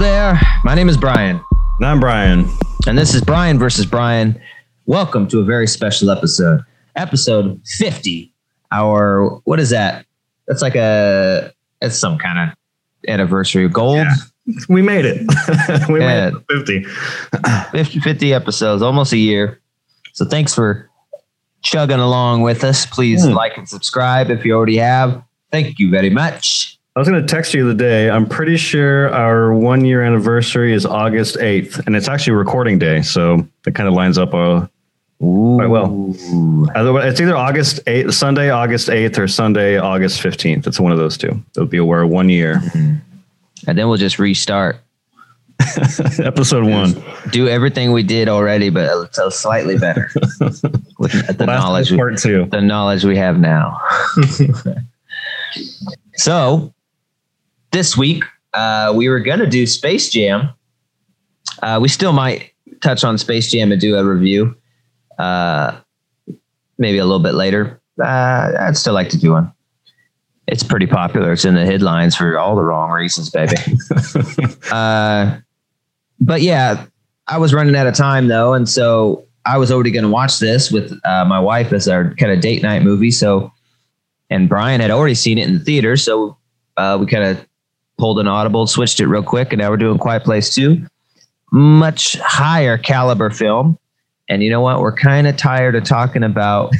there. My name is Brian, And I'm Brian. and this is Brian versus Brian. Welcome to a very special episode, episode 50. Our, what is that? That's like a, it's some kind of anniversary. Gold? Yeah. We made it. we made it 50. 50, 50 episodes, almost a year. So thanks for chugging along with us. Please Hmm. like and subscribe if you already have. Thank you very much. I was going to text you the day. I'm pretty sure our one year anniversary is August 8th, and it's actually recording day. So it kind of lines up. Uh, Quite well. It's either August 8th, Sunday, August 8th, or Sunday, August 15th. It's one of those two. It'll be aware one year. And then we'll just restart. Episode one. Do everything we did already, but a- slightly better with the Last knowledge part two. the knowledge we have now. so this week uh, we were gonna do Space Jam. Uh, we still might touch on Space Jam and do a review. Uh, maybe a little bit later. Uh, I'd still like to do one. It's pretty popular. It's in the headlines for all the wrong reasons, baby. uh, but yeah, I was running out of time though, and so I was already going to watch this with uh, my wife as our kind of date night movie. So, and Brian had already seen it in the theater, so uh, we kind of pulled an audible, switched it real quick, and now we're doing Quiet Place Two, much higher caliber film. And you know what? We're kind of tired of talking about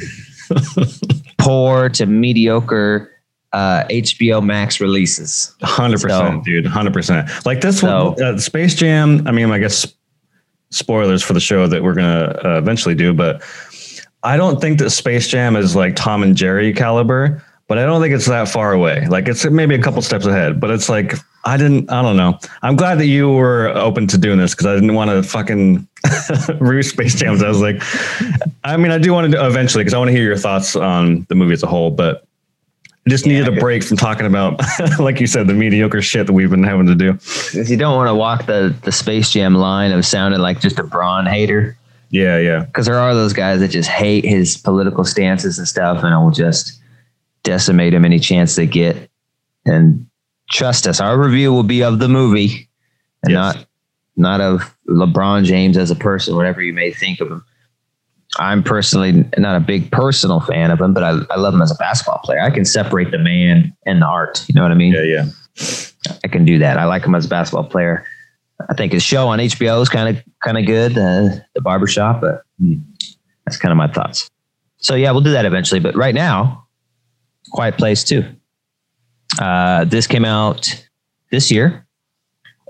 poor to mediocre uh, HBO Max releases. Hundred So- percent, dude. Hundred percent. Like this So- one, uh, Space Jam. I mean, I guess spoilers for the show that we're gonna uh, eventually do, but I don't think that Space Jam is like Tom and Jerry caliber. But I don't think it's that far away. Like it's maybe a couple steps ahead. But it's like I didn't. I don't know. I'm glad that you were open to doing this because I didn't want to fucking review Space Jams. I was like, I mean, I do want to eventually because I want to hear your thoughts on the movie as a whole, but. I just Yeah, needed a break from talking about, like you said, the mediocre shit that we've been having to do. You don't want to walk the the Space Jam line of sounding like just a Bron hater. Yeah, yeah. Because there are those guys that just hate his political stances and stuff, and I will just decimate him any chance they get. And trust us, our review will be of the movie, and Yes. not not of LeBron James as a person, whatever you may think of him. I'm personally not a big personal fan of him, but I, I love him as a basketball player. I can separate the man and the art. You know what I mean? Yeah, yeah. I can do that. I like him as a basketball player. I think his show on HBO is kind of kind of good, uh, the barbershop, but Hmm. that's kind of my thoughts. So yeah, we'll do that eventually. But right now, Quiet Place Two. Uh, this came out this year,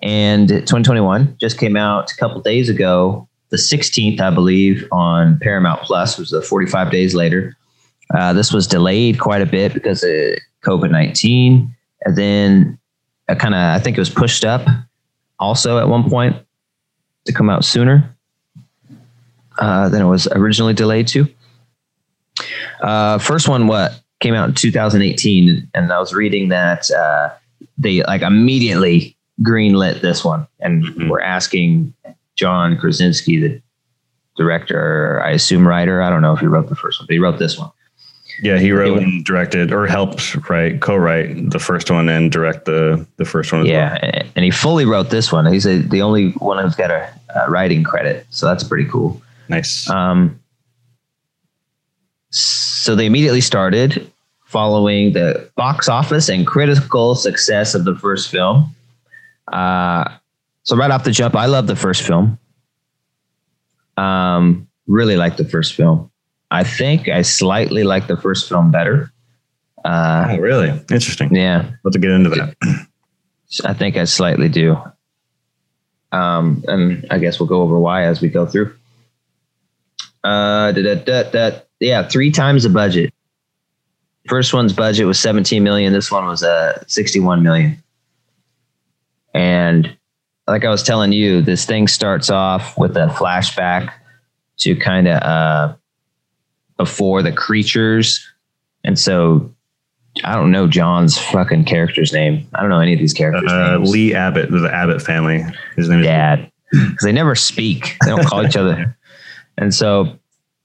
and 2021 just came out a couple days ago, the 16th, I believe, on Paramount Plus. Was the 45 days later. Uh, this was delayed quite a bit because of COVID 19, and then kind of I think it was pushed up also at one point to come out sooner uh, than it was originally delayed to. Uh, first one, what came out in 2018, and I was reading that uh, they like immediately greenlit this one, and Mhm. we're asking John Krasinski, the director, I assume writer. I don't know if he wrote the first one, but he wrote this one. Yeah, he wrote and directed or helped write, co-write the first one and direct the the first one as Yeah, and he fully wrote this one. He's a, the only one who's got a, a writing credit, so that's pretty cool. Nice. Um, so they immediately started following the box office and critical success of the first film. Uh, so right off the jump, I love the first film. Um, really like the first film. I think I slightly like the first film better. Uh, oh, really? Interesting. yeah, Let's get into that. I think I slightly do. Um, and I guess we'll go over why as we go through. Uh, da, da, da, yeah, three times the budget. First one's budget was 17 million. This one was uh 61 million. And like I was telling you, this thing starts off with a flashback to kind of uh, before the creatures. And so I don't know John's fucking character's name. I don't know any of these characters' Uh. Lee Abbott, the Abbott family. His name is Dad, because they never speak. They don't call each other. And so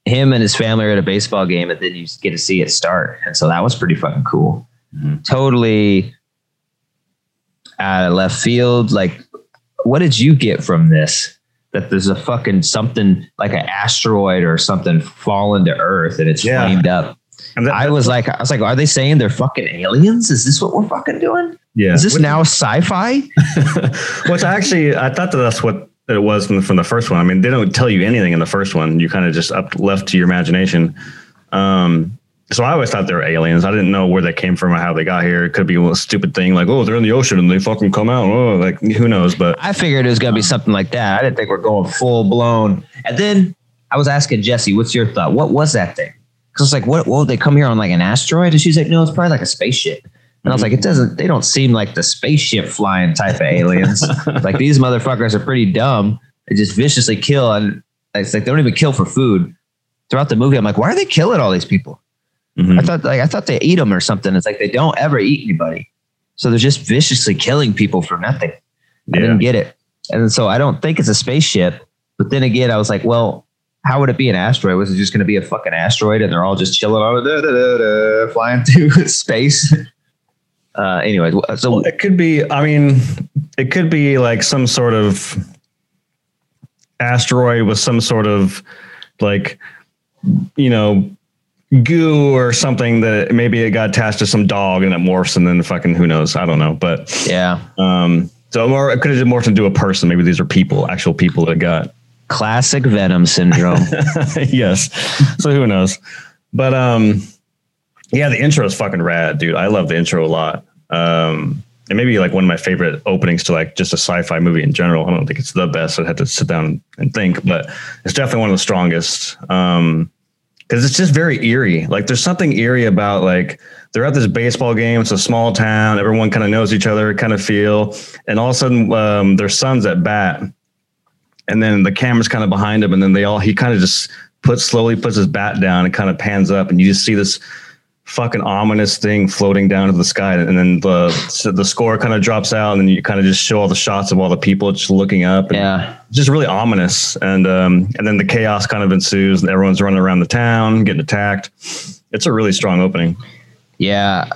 him and his family are at a baseball game, and then you get to see it start. And so that was pretty fucking cool. Mhm. Totally out of left field. Like what did you get from this? That there's a fucking something like an asteroid or something falling to Earth and it's Yeah. flamed up. And that, I was like, I was like, are they saying they're fucking aliens? Is this what we're fucking doing? yeah. Is this now sci-fi? Which actually, I thought that that's what it was from the, from the first one. I mean, they don't tell you anything in the first one. You kind of just up left to your imagination. Um, so I always thought they were aliens. I didn't know where they came from or how they got here. It could be a stupid thing like, oh, they're in the ocean and they fucking come out. Oh, like who knows? But I figured it was gonna be something like that. I didn't think we're going full blown. And then I was asking Jesse, "What's your thought? What was that thing?" Because I was like, "What? Well, they come here on like an asteroid?" And she's like, "No, it's probably like a spaceship." And I was like, "It doesn't. They don't seem like the spaceship flying type of aliens. like these motherfuckers are pretty dumb. They just viciously kill, and it's like they don't even kill for food." Throughout the movie, I'm like, "Why are they killing all these people?" Mhm. I thought like I thought they eat them or something. It's like they don't ever eat anybody. So they're just viciously killing people for nothing. I didn't get it. And so I don't think it's a spaceship. But then again, I was like, well, how would it be an asteroid? Was it just going to be a fucking asteroid and they're all just chilling on it, da, da, da, flying through space? Uh, anyways, wh- so Well, it could be. I mean, it could be like some sort of asteroid with some sort of like, you know, goo or something that maybe it got attached to some dog and it morphs and then fucking who knows? I don't know. But yeah, um, so more it could have morphed into a person. Maybe these are people, actual people that got classic Venom syndrome. yes. So who knows? But um, yeah, the intro is fucking rad, dude. I love the intro a lot. Um, and maybe like one of my favorite openings to like just a sci-fi movie in general. I don't think it's the best. I'd have to sit down and think, but it's definitely one of the strongest. Um, because it's just very eerie. Like there's something eerie about like they're at this baseball game. It's a small town. Everyone kind of knows each other, kind of feel. And all of a sudden, um, their son's at bat, and then the camera's kind of behind him, and then they all he kind of just puts slowly puts his bat down and kind of pans up, and you just see this fucking ominous thing floating down to the sky, and then the so the score kind of drops out, and then you kind of just show all the shots of all the people just looking up. And yeah. just really ominous and um and then the chaos kind of ensues and everyone's running around the town getting attacked it's a really strong opening Yeah.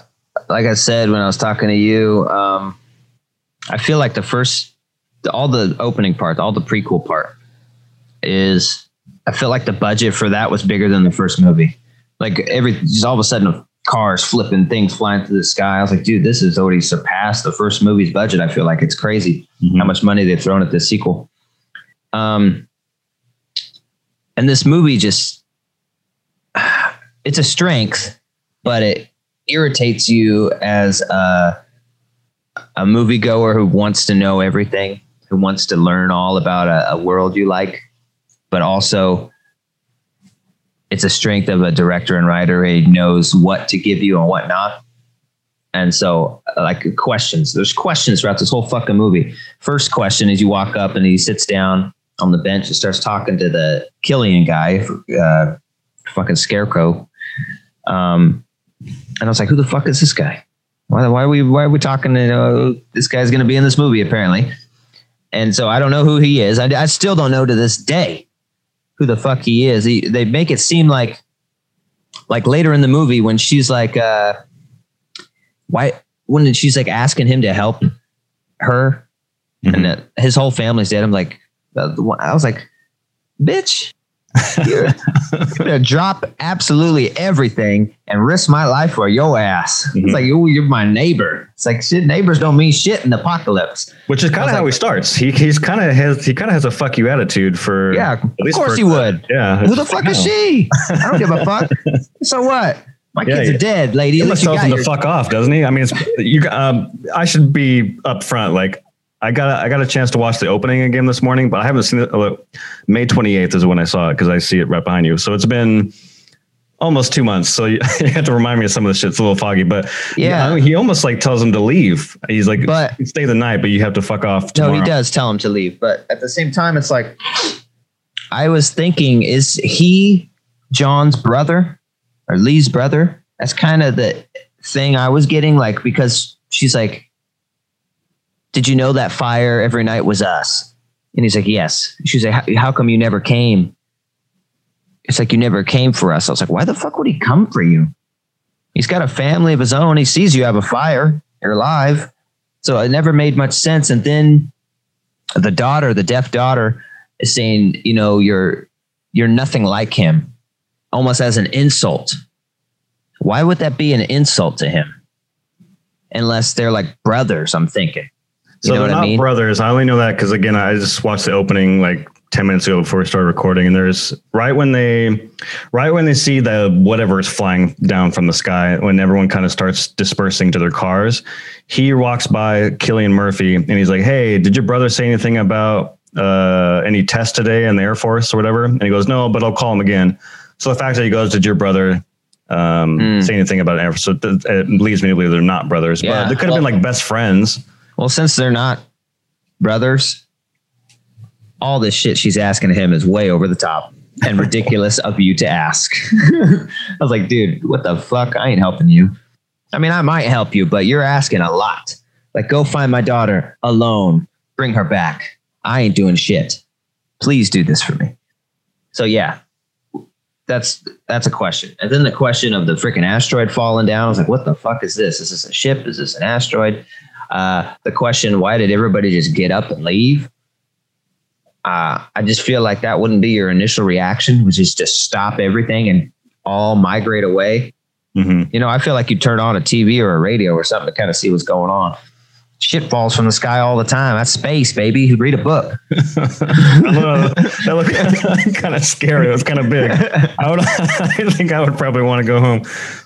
Like I said when I was talking to you, um, I feel like the first, all the opening part, all the prequel part is, I feel like the budget for that was bigger than the first movie. Like every, just all of a sudden, cars flipping, things flying through the sky. I was like, dude, this has already surpassed the first movie's budget. I feel like it's crazy how much money they've thrown at this sequel. Um, and this movie just, it's a strength, but it irritates you as a, a moviegoer who wants to know everything, who wants to learn all about a, a world you like, but also it's a strength of a director and writer. He knows what to give you and what not. And so, like questions, there's questions throughout this whole fucking movie. First question is you walk up and he sits down on the bench and starts talking to the Cillian guy, uh, fucking scarecrow. Um, and I was like, who the fuck is this guy? Why, why are we why are we talking to uh, this guy's going to be in this movie apparently? And so I don't know who he is. I, I still don't know to this day who the fuck he is. He, they make it seem like like later in the movie when she's like uh why when she's like asking him to help her and that his whole family's dead. I'm like uh, I was like bitch you're gonna drop absolutely everything and risk my life for your ass. Mhm. It's like you, you're my neighbor. It's like shit. Neighbors don't mean shit in the apocalypse. which is kind of how like- he starts he he's kind of has he kind of has a fuck you attitude for Yeah, of course for- he would. yeah Who the fuck is she? I don't give a fuck. So what? My Yeah, kids yeah. are dead, lady. he At almost least tells him to your- fuck off doesn't he i mean it's you um i should be upfront like I got a, I got a chance to watch the opening again this morning, but I haven't seen it. May 28th is when I saw it because I see it right behind you. So it's been almost two months. So you, you have to remind me of some of the shit. It's a little foggy, but Yeah. He almost like tells him to leave. He's like, But- stay the night, but you have to fuck off. No, he does tell him to leave, but at the same time, it's like I was thinking: is he John's brother or Lee's brother? That's kind of the thing I was getting, like because she's like, "Did you know that fire every night was us?" And he's like, "Yes." She's like, "How, come you never came?" It's like you never came for us. I was like, "Why the fuck would he come for you?" He's got a family of his own. He sees you have a fire. You're alive. So it never made much sense. And then the daughter, the deaf daughter, is saying, you know, you're you're nothing like him, almost as an insult. Why would that be an insult to him? Unless they're like brothers, I'm thinking. So they're what I not mean? brothers. I only know that because again, I just watched the opening like ten minutes ago before we started recording, and there's right when they, right when they see the whatever is flying down from the sky, when everyone kind of starts dispersing to their cars, he walks by Cillian Murphy and he's like, "Hey, did your brother say anything about uh, any test today in the Air Force or whatever?" And he goes, "No, but I'll call him again." So the fact that he goes, "Did your brother?" Um, Hmm. say anything about Air Force? So th- it leads me to believe they're not brothers, Yeah, but they could have been like best friends. Well, since they're not brothers, all this shit she's asking him is way over the top and ridiculous of you to ask. I was like, dude, what the fuck? I ain't helping you. I mean, I might help you, but you're asking a lot. Like, go find my daughter alone, bring her back. I ain't doing shit. Please do this for me. So yeah, that's that's a question. And then the question of the freaking asteroid falling down. I was like, what the fuck is this? Is this a ship? Is this an asteroid? Uh, the question, why did everybody just get up and leave? Uh, I just feel like that wouldn't be your initial reaction, which is to stop everything and all migrate away. hmm You know, I feel like you turn on a TV or a radio or something to kind of see what's going on. Shit falls from the sky all the time. That's space, baby. You read a book. I don't know. That looked kind of scary. It was kind of big. I would, I think I would probably want to go home.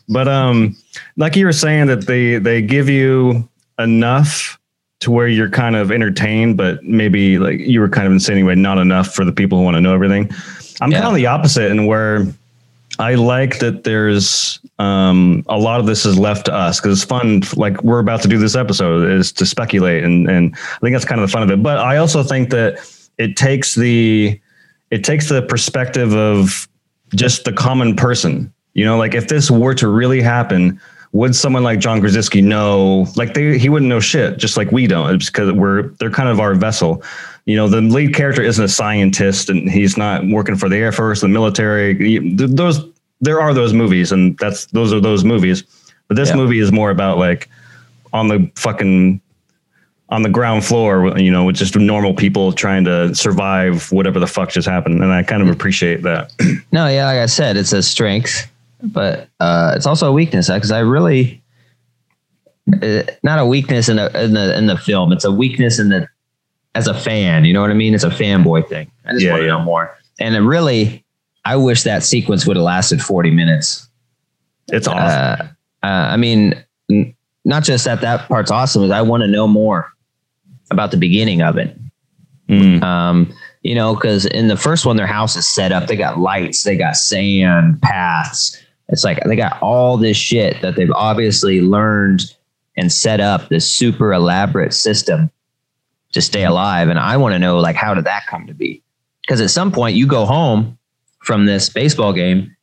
But um, like you were saying that they they give you enough to where you're kind of entertained, but maybe like you were kind of insane. insinuating not enough for the people who want to know everything. I'm Yeah. kind of the opposite, and where I like that there's um, a lot of this is left to us because it's fun. Like we're about to do this episode is to speculate, and and I think that's kind of the fun of it. But I also think that it takes the it takes the perspective of just the common person. You know, like if this were to really happen, would someone like John Krasinski know? Like they, he wouldn't know shit, just like we don't. It's because we're they're kind of our vessel. You know, the lead character isn't a scientist, and he's not working for the Air Force, the military. Those there are those movies, and that's those are those movies. But this Yeah. movie is more about like on the fucking on the ground floor, you know, with just normal people trying to survive whatever the fuck just happened. And I kind of mm. appreciate that. No, yeah, like I said, it's a strength, but uh, it's also a weakness because I really uh, not a weakness in the in the in the film. It's a weakness in the as a fan. You know what I mean? It's a fanboy thing. I just Yeah, want to yeah. know more. And it really, I wish that sequence would have lasted forty minutes. It's awesome. Uh, uh, I mean, n- not just that that part's awesome. Is I want to know more about the beginning of it. Mm. Um, you know, because in the first one, their house is set up. They got lights, they got sand paths. It's like they got all this shit that they've obviously learned and set up this super elaborate system to stay alive. And I want to know, like, how did that come to be? Because at some point, you go home from this baseball game,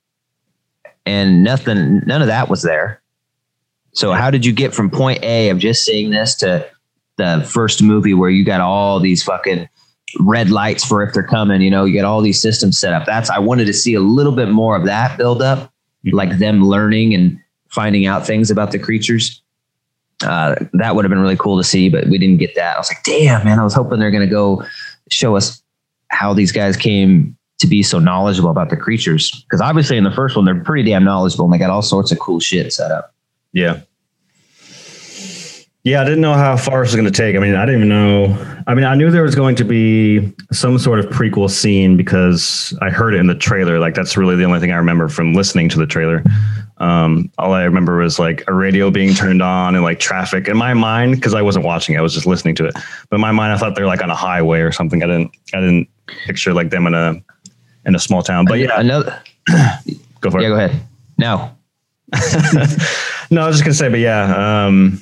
and nothing, none of that was there. So how did you get from point A of just seeing this to the first movie where you got all these fucking red lights for if they're coming, you know, you get all these systems set up. That's I wanted to see a little bit more of that build up, like them learning and finding out things about the creatures. Uh, that would have been really cool to see, but we didn't get that. I was like, damn, man, I was hoping they're gonna go show us how these guys came to be so knowledgeable about the creatures. Because obviously in the first one, they're pretty damn knowledgeable and they got all sorts of cool shit set up. Yeah. Yeah, I didn't know how far this was going to take. I mean, I didn't even know. I mean, I knew there was going to be some sort of prequel scene because I heard it in the trailer. Like, that's really the only thing I remember from listening to the trailer. Um, all I remember was like a radio being turned on and like traffic in my mind because I wasn't watching it. I was just listening to it. But in my mind, I thought they're like on a highway or something. I didn't. I didn't picture like them in a in a small town. But yeah, another. go for it. Yeah, go ahead. No, no, I was just gonna say, but yeah, um,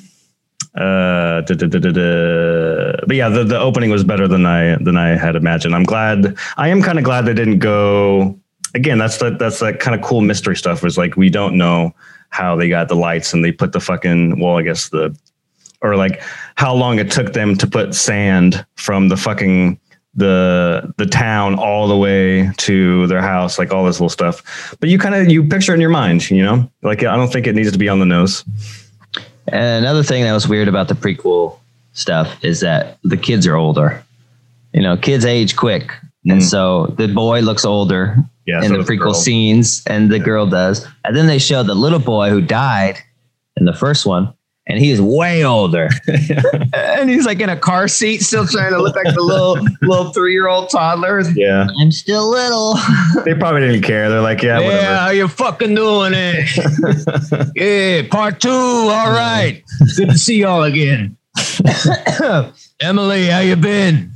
uh, da, da, da, but yeah, the, the opening was better than I than I had imagined. I'm glad. I am kind of glad they didn't go again. That's the, that's that kind of cool mystery stuff. Was like we don't know how they got the lights and they put the fucking well, I guess the or like how long it took them to put sand from the fucking the the town all the way to their house, like all this little stuff. But you kind of you picture it in your mind, you know. Like I don't think it needs to be on the nose. And another thing that was weird about the prequel stuff is that the kids are older. You know, kids age quick. And mm. so the boy looks older Yeah. in so the does the prequel scenes, and the girl does. And then they show the little boy who died in the first one, and he is way older. and he's like in a car seat, still trying to look like the little little three year old toddler. Yeah. I'm still little. They probably didn't care. They're like, yeah, Yeah, whatever. how you fucking doing it? Eh? yeah, part two. All right. Good to see y'all again. Emily, how you been?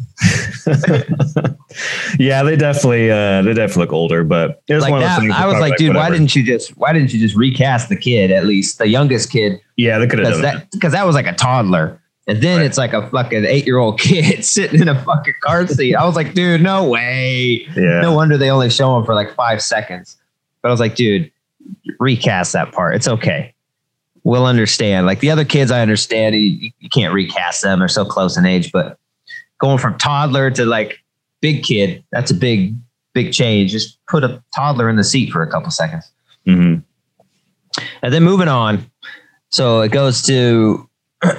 yeah, they definitely uh they definitely look older, but it was Like one of those things. I was like, dude, why didn't you just why didn't you just recast the kid at least the youngest kid? Yeah, they could have done that. that because that was like a toddler. And then Right. it's like a fucking eight year old kid sitting in a fucking car seat. I was like, dude, no way. Yeah. No wonder they only show him for like five seconds. But I was like, dude, recast that part. It's okay. We'll understand. Like the other kids, I understand. You, you can't recast them. They're so close in age. But going from toddler to like big kid, that's a big, big change. Just put a toddler in the seat for a couple seconds. hmm And then moving on. So it goes to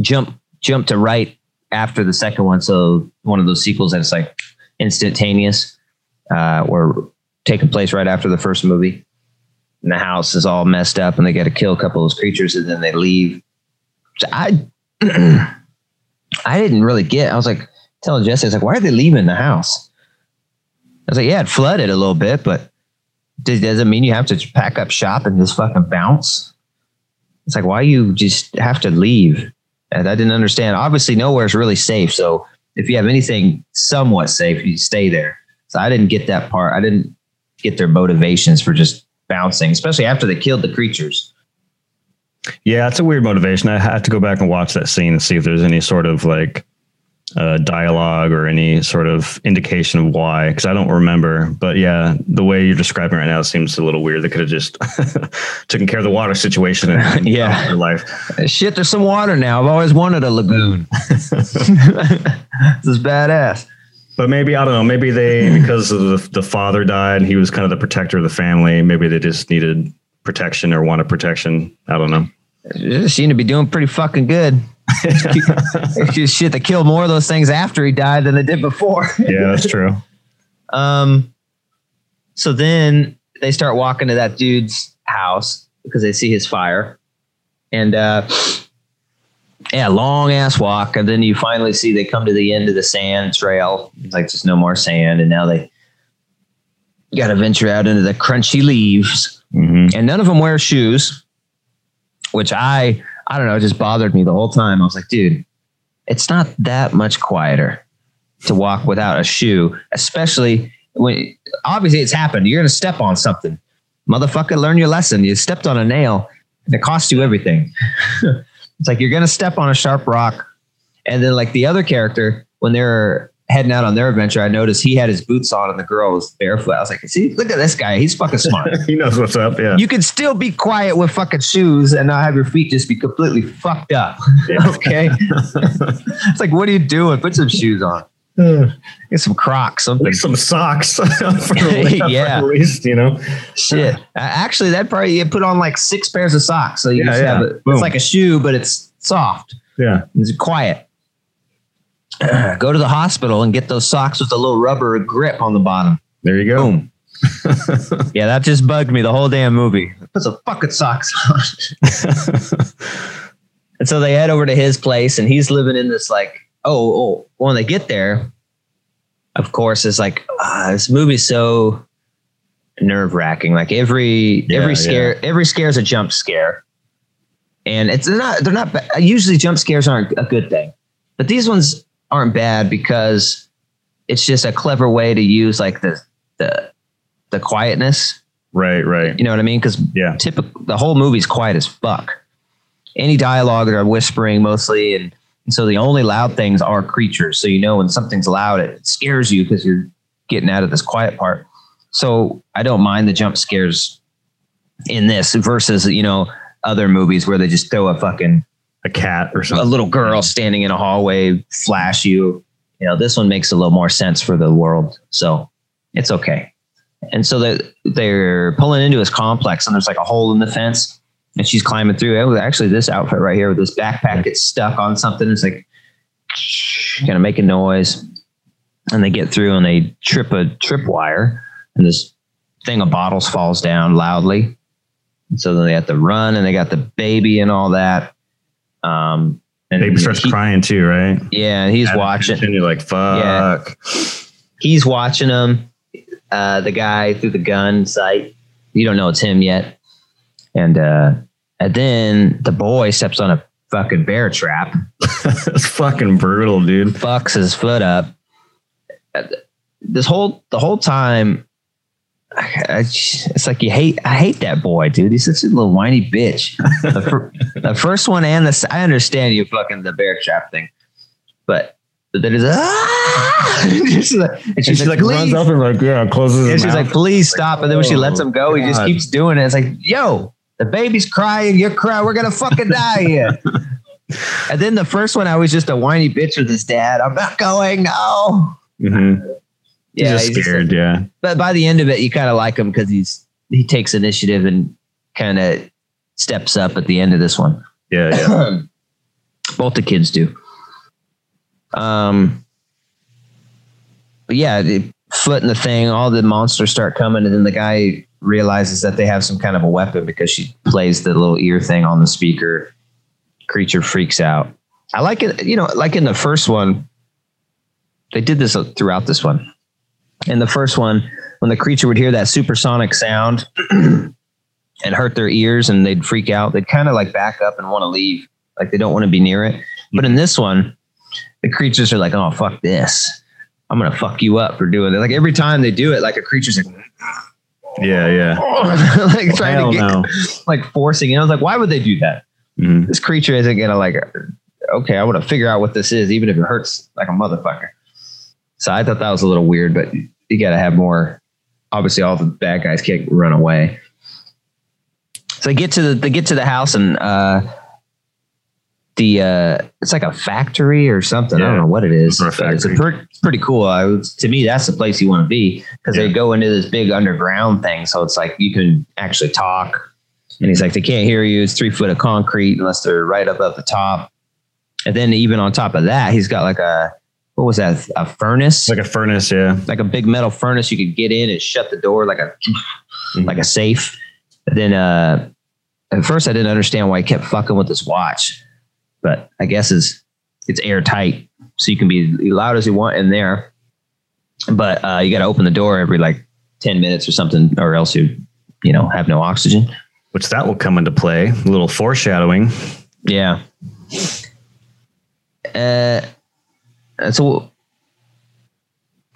jump jump to right after the second one. So one of those sequels that's like instantaneous, uh, or taking place right after the first movie. And the house is all messed up and they got to kill a couple of those creatures and then they leave. So I I didn't really get I was like telling Jesse, I was like, why are they leaving the house? I was like, yeah, it flooded a little bit, but does, does it mean you have to pack up shop and just fucking bounce? It's like, why you just have to leave? And I didn't understand. Obviously, nowhere is really safe. So if you have anything somewhat safe, you stay there. So I didn't get that part. I didn't get their motivations for just bouncing, especially after they killed the creatures. Yeah, it's a weird motivation. I have to go back and watch that scene and see if there's any sort of like uh, dialogue or any sort of indication of why, because I don't remember. But yeah, the way you're describing right now seems a little weird. They could have just taken care of the water situation and, Yeah. their life. Shit, there's some water now. I've always wanted a lagoon. this is badass. But maybe I don't know. Maybe they because of the, the father died, he was kind of the protector of the family. Maybe they just needed protection or wanted protection. I don't know. You seem to be doing pretty fucking good. Shit, they killed more of those things after he died than they did before. yeah, that's true. Um, so then they start walking to that dude's house because they see his fire, and uh, yeah, long ass walk, and then you finally see they come to the end of the sand trail. It's like just no more sand, and now they got to venture out into the crunchy leaves, hmm and none of them wear shoes, which I I don't know, just bothered me the whole time. I was like, dude, it's not that much quieter to walk without a shoe, especially when obviously it's happened. You're gonna step on something. Motherfucker, learn your lesson. You stepped on a nail and it cost you everything. it's like you're gonna step on a sharp rock. And then like the other character, when they're heading out on their adventure, I noticed he had his boots on and the girl was barefoot. I was like, see, look at this guy. He's fucking smart. he knows what's up. Yeah. you can still be quiet with fucking shoes and not have your feet just be completely fucked up. Yeah. okay. it's like, what are you doing? Put some shoes on. Hmm. Get some Crocs, something. some socks. Yeah. At least, you know. Shit. Actually, that probably you put on like six pairs of socks. So you Yeah, just yeah. have it. Boom. It's like a shoe, but it's soft. Yeah. It's quiet. Go to the hospital and get those socks with a little rubber grip on the bottom. There you go. Boom. yeah, that just bugged me the whole damn movie. Put some fucking socks on. And so they head over to his place, and he's living in this like, oh, oh. When they get there, of course, it's like ah, this movie's so nerve wracking. Like every Yeah, every scare, every scare is a jump scare, and it's not. They're not. Usually, jump scares aren't a good thing, but these ones aren't bad because it's just a clever way to use like the the the quietness. right, right. You know what I mean? Because Yeah. typical the whole movie's quiet as fuck. Any dialogue they're whispering mostly, and, and so the only loud things are creatures. So you know when something's loud, it scares you because you're getting out of this quiet part. So I don't mind the jump scares in this versus you know other movies where they just throw a fucking A cat or a little girl standing in a hallway flash you. You know this one makes a little more sense for the world, so it's okay. And so they they're pulling into his complex, and there's like a hole in the fence, and she's climbing through. It was actually this outfit right here with this backpack gets stuck on something. It's like kind of making noise. And they get through and they trip a trip wire and this thing of bottles falls down loudly. And so then they have to run, and they got the baby and all that. Um, and Baby starts he- crying too, right? Yeah, and he's watching. And you're like, fuck. Yeah. He's watching him. Uh, the guy through the gun sight. You don't know it's him yet. And uh, and then the boy steps on a fucking bear trap. it's fucking brutal, dude. fucks his foot up. This whole the whole time, just- it's like you hate. I hate that boy, dude. He's such a little whiny bitch. The, fir- the first one and the I understand you fucking the bear trap thing, but then it's ah! She's like, and And like runs "Please." up and like, yeah, closes And she's mouth. like, please stop. And then when she lets him go, he just keeps doing it. It's like, yo, the baby's crying. You're crying. We're to fucking die here. and then the first one, I was just a whiny bitch with his dad. I'm not going. No. He's Yeah. just he's just scared. like- yeah. but by the end of it, you kind of like him because he's, he takes initiative and kind of steps up at the end of this one. Yeah. Yeah. Both the kids do. Um, but yeah, the foot in the thing, all the monsters start coming, and then the guy realizes that they have some kind of a weapon because she plays the little ear thing on the speaker. Creature freaks out. I like it, you know, like in the first one, they did this throughout this one. In the first one, when the creature would hear that supersonic sound and hurt their ears and they'd freak out, they'd kind of like back up and want to leave. Like they don't want to be near it. But in this one, the creatures are like, oh, fuck this. I'm going to fuck you up for doing it. Like every time they do it, like a creature's like, Yeah. Yeah. like trying Hell to get, no. like forcing it. I was like, why would they do that? Mhm. This creature isn't going to like, okay, I want to figure out what this is, even if it hurts like a motherfucker. So I thought that was a little weird, but you got to have more. Obviously, all the bad guys can't run away. So they get to the they get to the house and uh, the uh, it's like a factory or something. I don't know what it is. A It's a per- pretty cool. I was, to me, that's the place you want to be because they go into this big underground thing. So it's like you can actually talk. And he's like, they can't hear you. It's three foot of concrete unless they're right up at the top. And then even on top of that, he's got like a what was that? A furnace, Like a furnace. Yeah. like a big metal furnace. You could get in and shut the door like a Mhm. like a safe. And then uh, at first, I didn't understand why he kept fucking with this watch, but I guess it's it's airtight, so you can be as loud as you want in there. But uh, you got to open the door every like ten minutes or something, or else you you know have no oxygen. Which that will come into play. A little foreshadowing. Yeah. Uh, so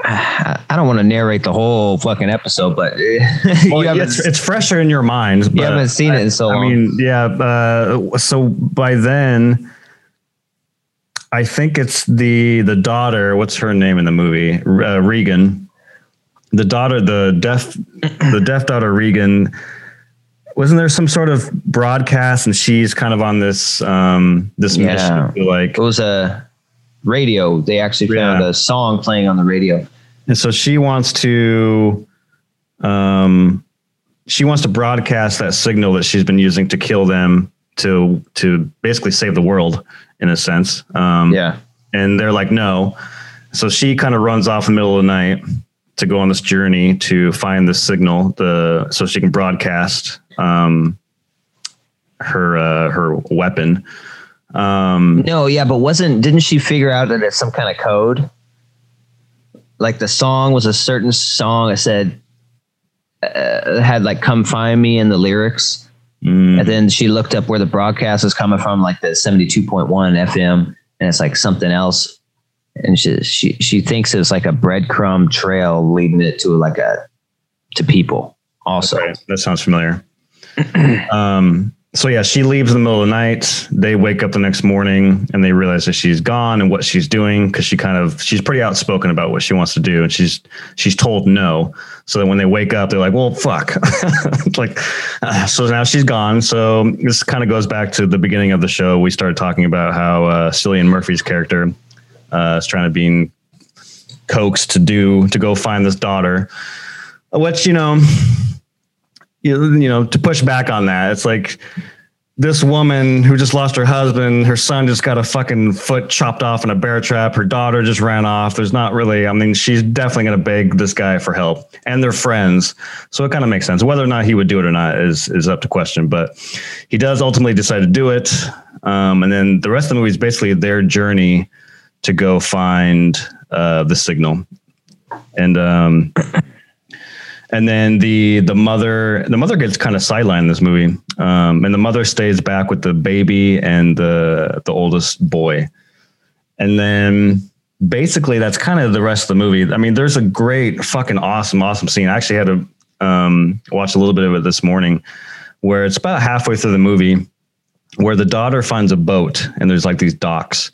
I I don't want to narrate the whole fucking episode, but Well, it's, it's fresher in your mind. you haven't seen it in so I long. mean, yeah. Uh, so by then, I think it's the the daughter. What's her name in the movie? Uh, Regan. The daughter, the deaf, the deaf daughter Regan. Wasn't there some sort of broadcast, and she's kind of on this um, this Yeah. mission like it was a radio. They actually found Yeah. a song playing on the radio. And so she wants to, um, she wants to broadcast that signal that she's been using to kill them to to basically save the world in a sense. Um, Yeah. And they're like, no. So she kind of runs off in the middle of the night to go on this journey to find the signal, the so she can broadcast um, her uh, her weapon. Um, No, yeah, but wasn't didn't she figure out that it's some kind of code? Like the song was a certain song. It said uh, had like "Come Find Me" in the lyrics, mm, and then she looked up where the broadcast was coming from, like the seventy-two point one FM, and it's like something else. And she she she thinks it's like a breadcrumb trail leading it to like a to people. Also, Okay, that sounds familiar. um, so yeah, she leaves in the middle of the night. They wake up the next morning and they realize that she's gone and what she's doing because she kind of she's pretty outspoken about what she wants to do and she's she's told no. So that when they wake up, they're like, "Well, fuck." Like, uh, so now she's gone. So this kind of goes back to the beginning of the show. We started talking about how uh, Cillian Murphy's character uh, is trying to be coaxed to do to go find this daughter, which you know you, you know to push back on that it's like this woman who just lost her husband, her son just got a fucking foot chopped off in a bear trap. Her daughter just ran off. There's not really, I mean, she's definitely going to beg this guy for help and they're friends. So it kind of makes sense. Whether or not he would do it or not is, is up to question, but he does ultimately decide to do it. Um, and then the rest of the movie is basically their journey to go find uh, the signal. And, um, and then the the mother the mother gets kind of sidelined in this movie. Um, and the mother stays back with the baby and the the oldest boy. And then basically that's kind of the rest of the movie. I mean there's a great fucking awesome awesome scene. I actually had to um, watch a little bit of it this morning where it's about halfway through the movie where the daughter finds a boat and there's like these docks.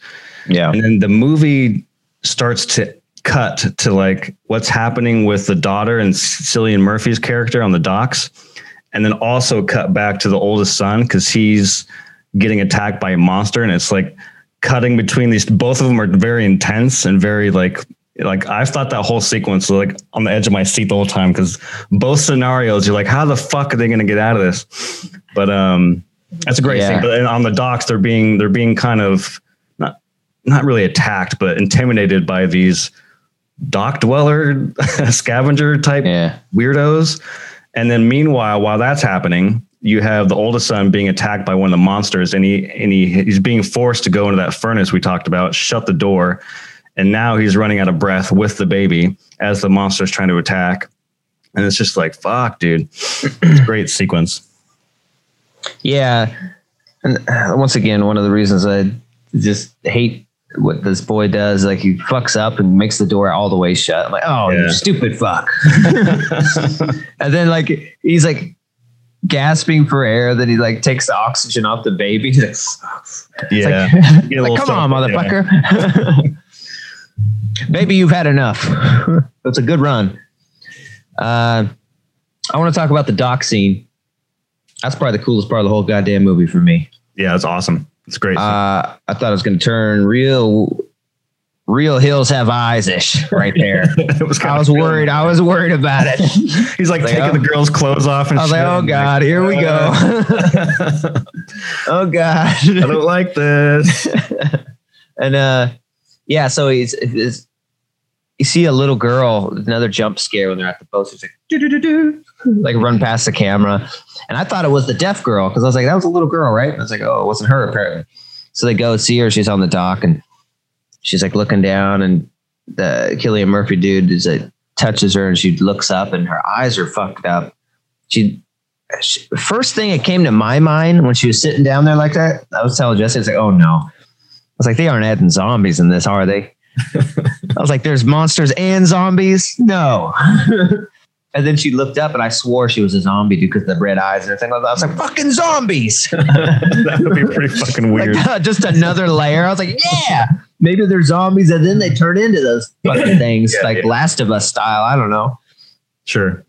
Yeah. and then the movie starts to cut to like what's happening with the daughter and Cillian Murphy's character on the docks, and then also cut back to the oldest son because he's getting attacked by a monster, and it's like cutting between these. Both of them are very intense and very like like I've thought that whole sequence was like on the edge of my seat the whole time because both scenarios you're like, how the fuck are they going to get out of this? But um, that's a great Yeah. thing. But on the docks, they're being they're being kind of not not really attacked, but intimidated by these dock dweller scavenger type Yeah. weirdos. And then meanwhile, while that's happening, you have the oldest son being attacked by one of the monsters, and he and he he's being forced to go into that furnace we talked about, shut the door, and now he's running out of breath with the baby as the monster's trying to attack. And it's just like, fuck, dude. It's a great sequence. Yeah. And uh, once again, one of the reasons I just hate what this boy does, like he fucks up and makes the door all the way shut. I'm like, oh, Yeah. you stupid fuck. and then like he's like gasping for air. Then he like takes the oxygen off the baby. Like, yeah. like, like, come on, yeah. motherfucker. Maybe you've had enough. It's a good run. Uh, I want to talk about the dock scene. That's probably the coolest part of the whole goddamn movie for me. Yeah, it's awesome. It's great. Uh, I thought it was going to turn real, real hills have eyes ish right there. it was I was worried. I was worried about it. He's like, Like, taking oh. the girl's clothes off and I was like, oh god, here we go. Oh god. I don't like this. and uh yeah so he's, he's you see a little girl another jump scare when they're at the post it's like "Do-do-do-do," like run past the camera and i thought it was the deaf girl because i was like that was a little girl right and i was like oh it wasn't her apparently so they go see her she's on the dock and she's like looking down and the Cillian Murphy dude is like touches her and she looks up and her eyes are fucked up she she- first thing that came to my mind when she was sitting down there like that, I was telling Jesse, I was like, oh no. I was like, they aren't adding zombies in this, are they? I was like, there's monsters and zombies? No. and then she looked up and I swore she was a zombie dude because the red eyes and everything. I was like, fucking zombies. that would be pretty fucking weird. Like, just another layer. I was like, yeah, maybe they're zombies and then they turn into those fucking things, Yeah, like yeah. Last of Us style. I don't know. sure.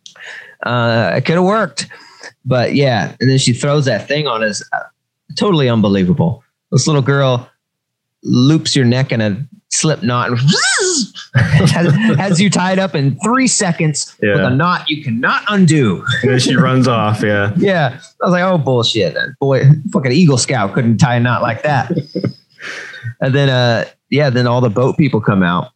Uh, it could have worked, but yeah. And then she throws that thing on us. Uh, totally unbelievable. This little girl loops your neck in a slip knot and has, has you tied up in three seconds with a knot you cannot undo. And then she runs off. Yeah. Yeah. I was like, oh bullshit. Boy, fucking Eagle Scout couldn't tie a knot like that. and then uh yeah, then all the boat people come out.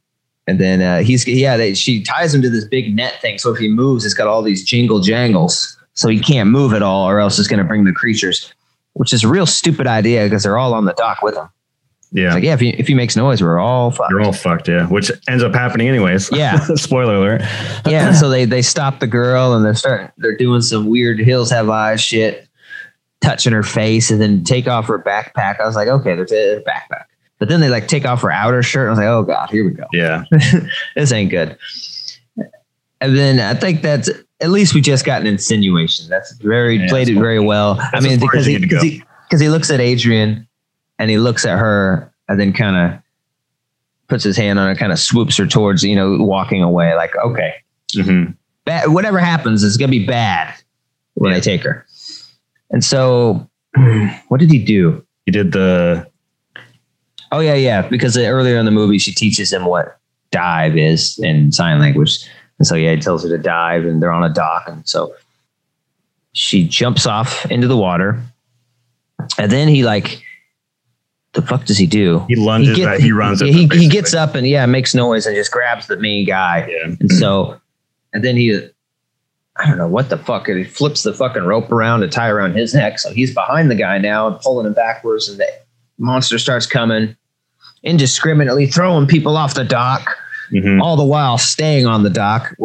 And then uh he's yeah, they, she ties him to this big net thing. So if he moves, it's got all these jingle jangles. So he can't move at all, or else it's gonna bring the creatures. Which is a real stupid idea because they're all on the dock with him. Yeah. Like, yeah, if he if he makes noise, we're all fucked. You're all fucked. Yeah. Which ends up happening anyways. Yeah. Spoiler alert. yeah, so they they stop the girl and they're starting they're doing some weird hills have eyes shit, touching her face and then take off her backpack. I was like, okay, there's a backpack. But then they like take off her outer shirt. I was like, oh god, here we go. Yeah. This ain't good. And then I think that's at least we just got an insinuation. That's very Yeah, played it very well. I mean because he because go. he looks at Adrian and he looks at her and then kind of puts his hand on her, kind of swoops her towards you know walking away. Like okay, hmm bad, whatever happens is going to be bad when Yeah. they take her. And so, what did he do? He did the. Oh yeah, yeah. Because earlier in the movie, she teaches him what dive is in sign language, and so yeah, he tells her to dive, and they're on a dock, and so she jumps off into the water, and then he like, the fuck does he do? He lunges. He, get, he runs. He, he, he gets up and yeah, makes noise and just grabs the main guy. Yeah. And so, and then he, I don't know what the fuck. He flips the fucking rope around to tie around his neck. So he's behind the guy now and pulling him backwards. And the monster starts coming, indiscriminately throwing people off the dock, Mhm. all the while staying on the dock,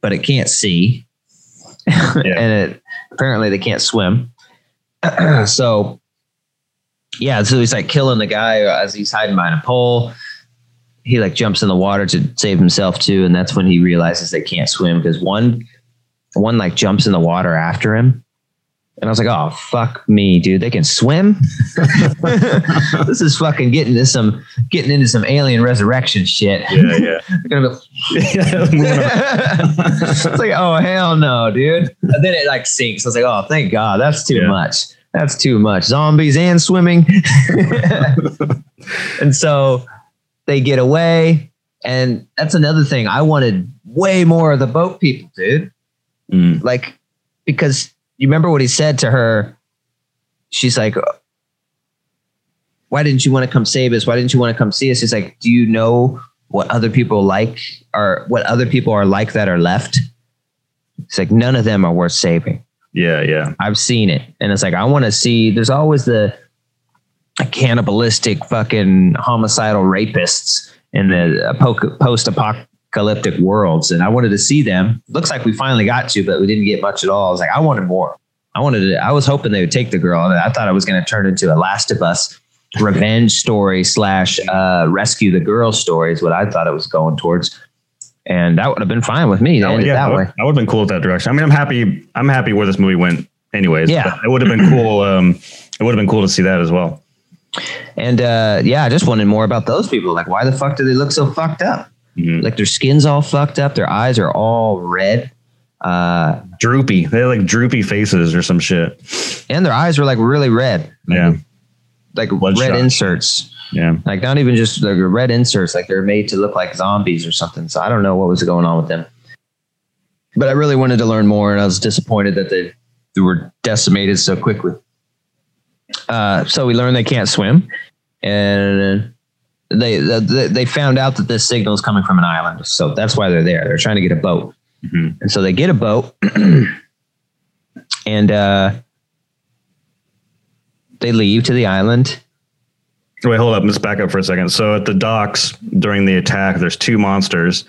but it can't see. and it, apparently they can't swim. so, yeah, so he's like killing the guy as he's hiding behind a pole. He like jumps in the water to save himself too, and that's when he realizes they can't swim because one, one like jumps in the water after him, and I was like, "Oh fuck me, dude! They can swim." this is fucking getting into some getting into some alien resurrection shit. Yeah, yeah. They're gonna go it's like, oh hell no, dude. And then it like sinks. I was like, oh thank God, that's too Yeah. much. That's too much. Zombies and swimming. and so they get away. And that's another thing. I wanted way more of the boat people, dude. Mm. Like, because you remember what he said to her? She's like, why didn't you want to come save us? Why didn't you want to come see us? He's like, do you know what other people like or what other people are like that are left? It's like, none of them are worth saving. Yeah, yeah. I've seen it. And it's like, I want to see, there's always the cannibalistic fucking homicidal rapists in the post apocalyptic worlds. And I wanted to see them. Looks like we finally got to, but we didn't get much at all. I was like, I wanted more. I wanted to, I was hoping they would take the girl. And I thought I was going to turn into a Last of Us revenge story slash uh, rescue the girl story is what I thought it was going towards. And that would have been fine with me. That, would- yeah, that way. would, that would have been cool with that direction. I mean, I'm happy. I'm happy where this movie went. Anyways, Yeah. but it would have been cool. Um, it would have been cool to see that as well. And uh, yeah, I just wanted more about those people. Like, why the fuck do they look so fucked up? Mhm. Like their skin's all fucked up, their eyes are all red, uh, Droopy. They had like droopy faces or some shit. and their eyes were like really red. Like, Yeah, like red inserts. Yeah. Like not even just like red inserts. Like they're made to look like zombies or something. So I don't know what was going on with them. But I really wanted to learn more, and I was disappointed that they, they were decimated so quickly. Uh, so we learned they can't swim, and they, they they found out that this signal is coming from an island. So that's why they're there. They're trying to get a boat, Mhm. and so they get a boat, and uh, they leave to the island. Wait, hold up. Let's back up for a second. So at the docks during the attack, there's two monsters.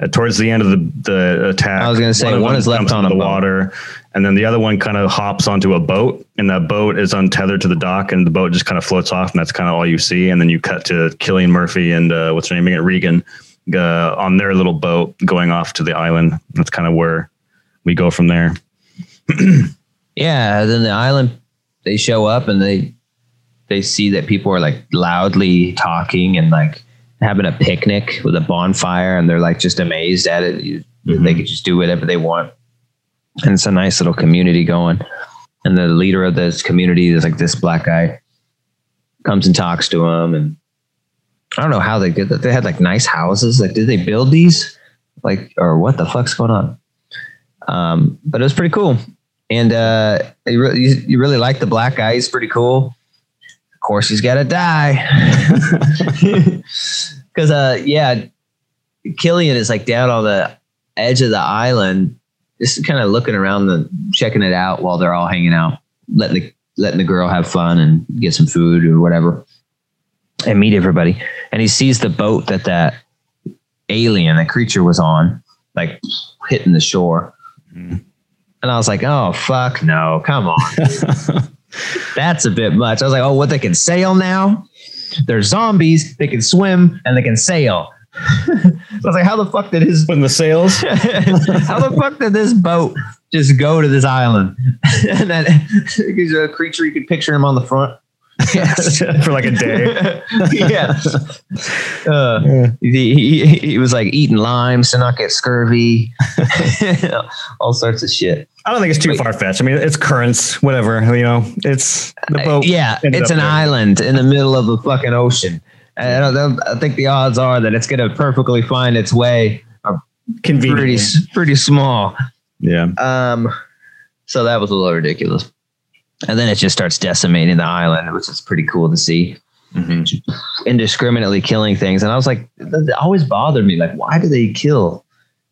Uh, towards the end of the, the attack, I was gonna say, of one is left on the boat. water, and then the other one kind of hops onto a boat, and that boat is untethered to the dock, and the boat just kind of floats off, and that's kind of all you see. And then you cut to Cillian Murphy and uh, what's her name again, Regan, uh, on their little boat going off to the island. That's kind of where we go from there. Yeah, then the island they show up and they they see that people are like loudly talking and like having a picnic with a bonfire and they're like just amazed at it. Mhm. They could just do whatever they want. And it's a nice little community going. And the leader of this community is like this black guy comes and talks to him and I don't know how they did that. They had like nice houses. Like, did they build these? Like, or what the fuck's going on? Um, but it was pretty cool and uh, you, really, you, you really like the black guy. He's pretty cool. Of course, he's got to die because, uh, yeah, Cillian is like down on the edge of the island, just kind of looking around the checking it out while they're all hanging out, letting the letting the girl have fun and get some food or whatever, and meet everybody. And he sees the boat that that alien, that creature, was on, like hitting the shore. Mhm. And I was like, oh, fuck no, come on. That's a bit much. I was like, oh, what they can sail now? They're zombies, they can swim, and they can sail. so I was like, how the fuck did his Putting the sails. how the fuck did this boat just go to this island? and then he's a creature you could picture him on the front. for like a day. yeah. Uh, he, he, he was like eating limes to not get scurvy, all sorts of shit. I don't think it's too far fetched. I mean, it's currents, whatever. You know, it's the uh, boat. yeah, it's an there. island in the middle of the fucking ocean. And I, don't, I think the odds are that it's going to perfectly find its way uh, are pretty Convenient. pretty small. Yeah. Um, so that was a little ridiculous. and then it just starts decimating the island, which is pretty cool to see. Mm-hmm. Indiscriminately killing things, and I was like, it always bothered me. Like, why do they kill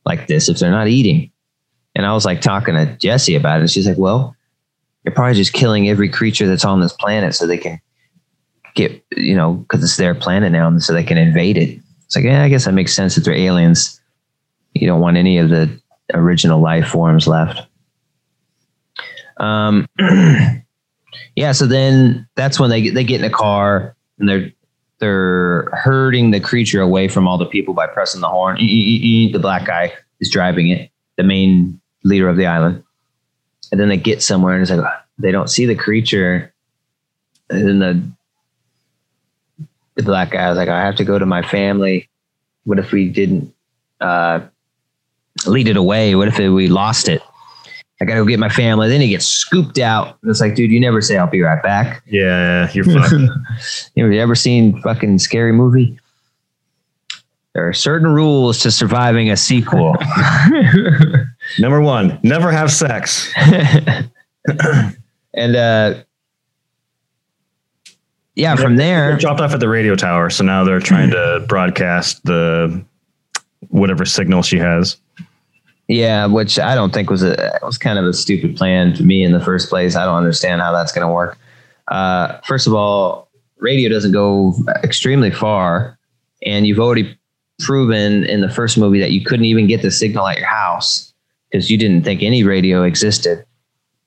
like this if they're not eating? And I was like talking to Jesse about it. And she's like, well, you're probably just killing every creature that's on this planet so they can get, you know, because it's their planet now, and so they can invade it. It's like, yeah, I guess that makes sense if they're aliens. You don't want any of the original life forms left. Um, yeah. So then that's when they get, they get in a car and they're they're herding the creature away from all the people by pressing the horn. The black guy is driving it, the main leader of the island. And then they get somewhere and it's like they don't see the creature. And then the the black guy was like, I have to go to my family. What if we didn't uh, lead it away? What if we lost it? I gotta go get my family. Then he gets scooped out. And It's like, dude, you never say I'll be right back. Yeah, you're fucking. you ever seen fucking scary movie? There are certain rules to surviving a sequel. Number one, never have sex. and uh yeah, from there dropped off at the radio tower, so now they're trying to broadcast the whatever signal she has. Yeah, which I don't think was a was kind of a stupid plan to me in the first place. I don't understand how that's going to work. Uh, first of all, radio doesn't go extremely far, and you've already proven in the first movie that you couldn't even get the signal at your house because you didn't think any radio existed.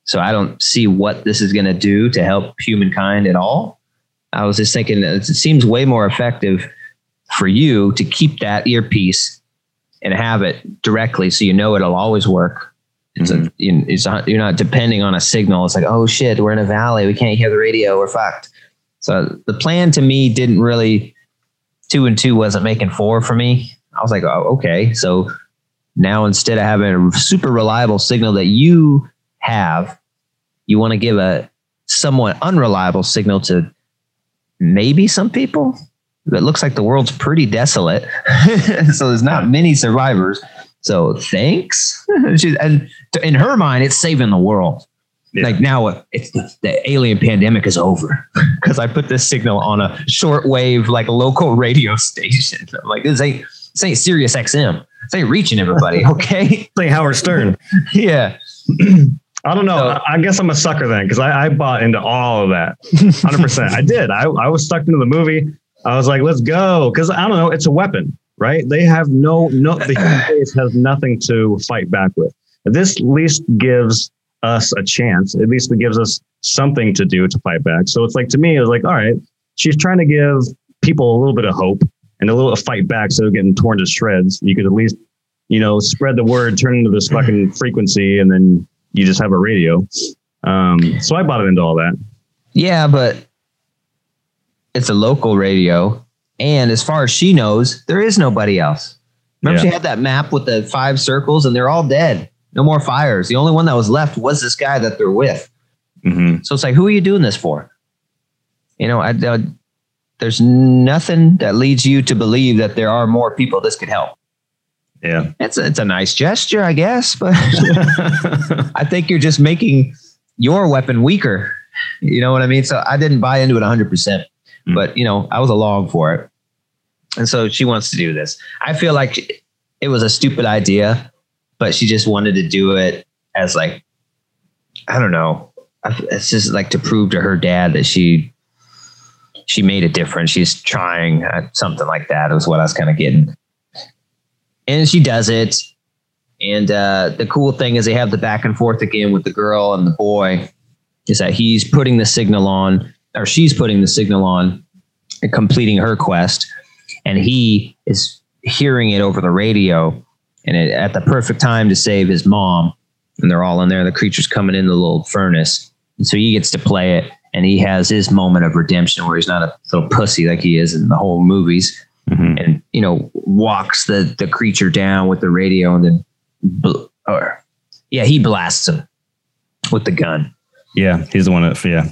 So I don't see what this is going to do to help humankind at all. I was just thinking it seems way more effective for you to keep that earpiece and have it directly so you know it'll always work. It's, a, mm-hmm. you- it's not, you're not depending on a signal. It's like, oh shit, we're in a valley. We can't hear the radio. We're fucked. So the plan to me didn't really, two and two wasn't making four for me. I was like, oh, okay. So now instead of having a super reliable signal that you have, you want to give a somewhat unreliable signal to maybe some people. It looks like the world's pretty desolate. so there's not many survivors. So thanks. And in her mind, it's saving the world. Yeah. Like now, uh, it's the, the alien pandemic is over because I put this signal on a shortwave, like local radio station. I'm like, this ain't this ain't Sirius XM. This ain't reaching everybody. Okay. Say Howard Stern. yeah. I don't know. So- I I guess I'm a sucker then because I, I bought into all of that. 100%. I did. I, I was stuck into the movie. I was like, let's go. Because I don't know. It's a weapon, right? They have no, no, the human race has nothing to fight back with. This at least gives us a chance. At least it gives us something to do to fight back. So it's like, to me, it was like, all right, she's trying to give people a little bit of hope and a little fight back so they're getting torn to shreds. You could at least, you know, spread the word, turn into this fucking frequency, and then you just have a radio. Um, so I bought it into all that. Yeah, but it's a local radio. And as far as she knows, there is nobody else. Remember, Yeah. she had that map with the five circles and they're all dead. No more fires. The only one that was left was this guy that they're with. hmm So it's like, who are you doing this for? You know, I, I, there's nothing that leads you to believe that there are more people this could help. Yeah. It's a, it's a nice gesture, I guess, but I think you're just making your weapon weaker. You know what I mean? So I didn't buy into it 100%, Mm. but you know, I was along for it. And so she wants to do this. I feel like it was a stupid idea, but she just wanted to do it as like, I don't know. It's just like to prove to her dad that she she made a difference. She's trying uh, something like that. Was what I was kind of getting. And she does it. And uh, the cool thing is they have the back and forth again with the girl and the boy. Is that he's putting the signal on, or she's putting the signal on, and completing her quest, and he is hearing it over the radio, and it, at the perfect time to save his mom. And they're all in there. The creature's coming in the little furnace, and so he gets to play it, and he has his moment of redemption where he's not a little pussy like he is in the whole movies Mhm. and you know walks the the creature down with the radio and then bl- or yeah he blasts him with the gun Yeah. He's the one that, yeah.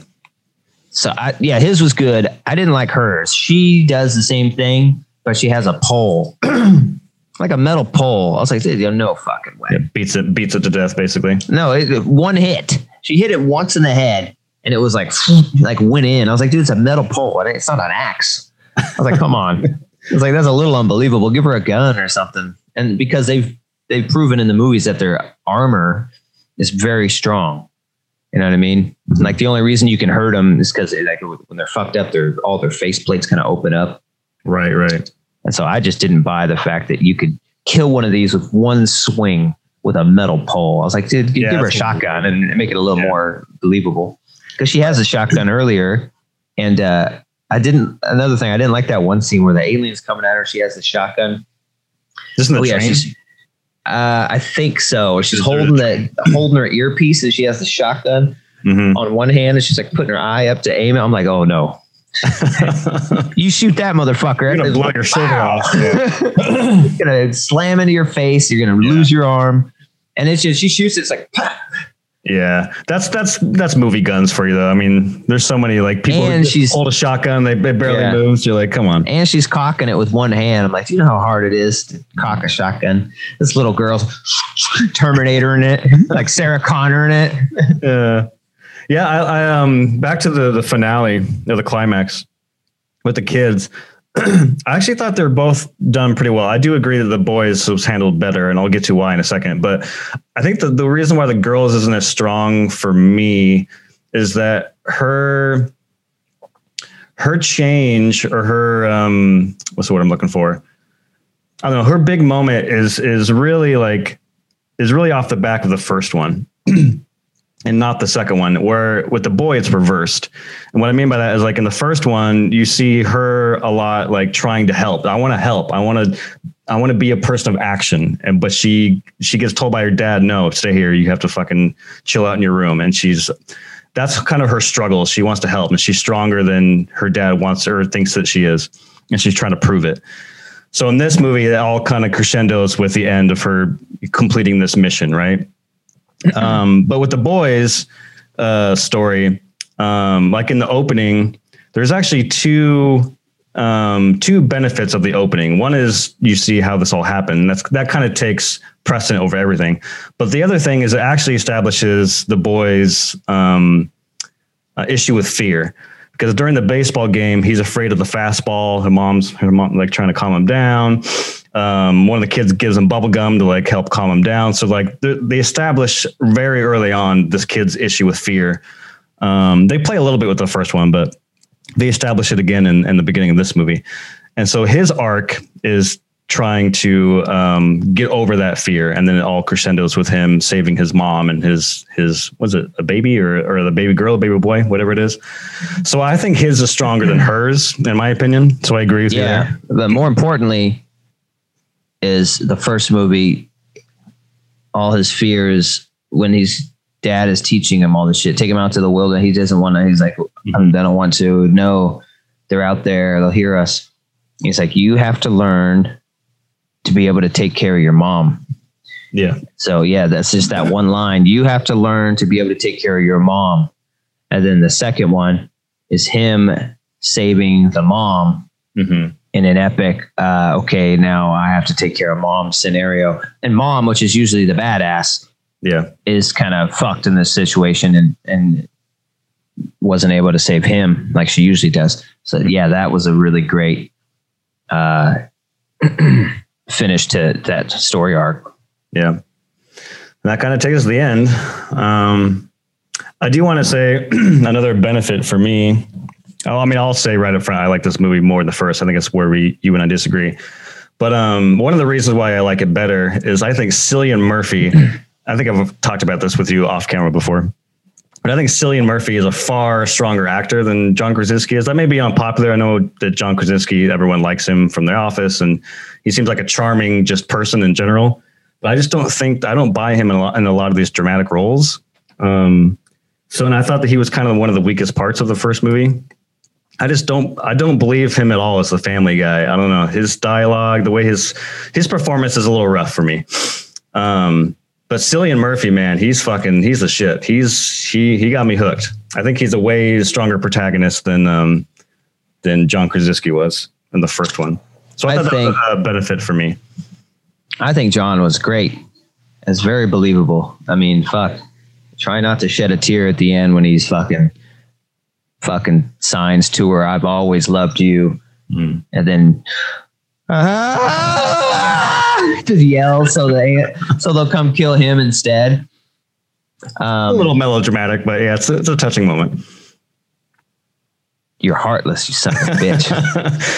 so I, yeah his was good i didn't like hers she does the same thing but she has a pole like a metal pole i was like no fucking way yeah. Beats it, beats it to death, basically. no it, one hit she hit it once in the head and it was like like went in. I was like, dude, it's a metal pole. It's not an axe. I was like, come on. It's like that's a little unbelievable. Give her a gun or something. And because they've they've proven in the movies that their armor is very strong. You know what I mean? Like the only reason you can hurt them is because like when they're fucked up, their all their face plates kind of open up. Right, right. And so I just didn't buy the fact that you could kill one of these with one swing with a metal pole. I was like, dude, yeah, give her a shotgun and make it a little yeah. more believable. Because she has a shotgun earlier, and uh, I didn't. Another thing, I didn't like that one scene where the alien's coming at her. She has the shotgun. Isn't the oh, train? Yeah, uh, I think so. She's holding the holding her earpiece and she has the shotgun mm-hmm. on one hand and she's like putting her eye up to aim it. I'm like, oh no. you shoot that motherfucker. You're gonna blow your shoulder off. you're gonna slam into your face. You're gonna yeah. lose your arm. And it's just she shoots. It, it's like yeah, that's that's that's movie guns for you though. I mean, there's so many like people and she's, hold a shotgun, they, they barely yeah. moves. You're like, come on. And she's cocking it with one hand. I'm like, do you know how hard it is to cock a shotgun? This little girl's Terminator in it, like Sarah Connor in it. yeah, yeah. I, I um back to the the finale or the climax with the kids. I actually thought they're both done pretty well. I do agree that the boys was handled better, and I'll get to why in a second. But I think the, the reason why the girls isn't as strong for me is that her her change or her um what's the word I'm looking for? I don't know. Her big moment is is really like is really off the back of the first one. and not the second one where with the boy it's reversed. And what i mean by that is like in the first one you see her a lot like trying to help. I want to help. I want to i want to be a person of action. And but she she gets told by her dad no stay here. You have to fucking chill out in your room. And she's that's kind of her struggle. She wants to help and she's stronger than her dad wants her thinks that she is. And she's trying to prove it. So in this movie it all kind of crescendos with the end of her completing this mission right um, but with the boys uh, story, um, like in the opening, there's actually two um, two benefits of the opening. One is you see how this all happened. That's that kind of takes precedent over everything. But the other thing is it actually establishes the boys' um, uh, issue with fear because during the baseball game, he's afraid of the fastball. Her mom's her mom like trying to calm him down. Um, one of the kids gives him bubble gum to like help calm him down. So like they establish very early on this kid's issue with fear. Um, they play a little bit with the first one, but they establish it again in, in the beginning of this movie. And so his arc is trying to um, get over that fear, and then it all crescendos with him saving his mom and his his was it a baby or or the baby girl, baby boy, whatever it is. So I think his is stronger than hers, in my opinion. So I agree with yeah, you there. But more importantly, is the first movie, all his fears when his dad is teaching him all this shit. Take him out to the wilderness. He doesn't want to. He's like, mm-hmm. I don't want to. No, they're out there. They'll hear us. He's like, you have to learn to be able to take care of your mom. Yeah. So yeah, that's just that one line. You have to learn to be able to take care of your mom. And then the second one is him saving the mom. Mm-hmm in an epic, uh, okay, now I have to take care of mom scenario. And mom, which is usually the badass, yeah, is kind of fucked in this situation and and wasn't able to save him like she usually does. So yeah, that was a really great uh, finish to that story arc. Yeah, and that kind of takes us to the end. Um, I do want to say another benefit for me I mean, I'll say right up front, I like this movie more than the first. I think it's where we, you and I disagree. But um, one of the reasons why I like it better is I think Cillian Murphy. I think I've talked about this with you off camera before, but I think Cillian Murphy is a far stronger actor than John Krasinski is. That may be unpopular. I know that John Krasinski, everyone likes him from The Office, and he seems like a charming just person in general. But I just don't think I don't buy him in a lot, in a lot of these dramatic roles. Um, so, and I thought that he was kind of one of the weakest parts of the first movie. I just don't I don't believe him at all as the family guy. I don't know. His dialogue, the way his his performance is a little rough for me. Um, but Cillian Murphy, man, he's fucking he's the shit. He's he he got me hooked. I think he's a way stronger protagonist than um than John Krasinski was in the first one. So I, I thought think, that was a benefit for me. I think John was great. It's very believable. I mean, fuck. Try not to shed a tear at the end when he's fucking fucking signs to her, "I've always loved you," Mm. and then ah, just yell so they so they'll come kill him instead. A Um, little melodramatic, but yeah, it's, it's a touching moment. you're heartless, you son of a bitch.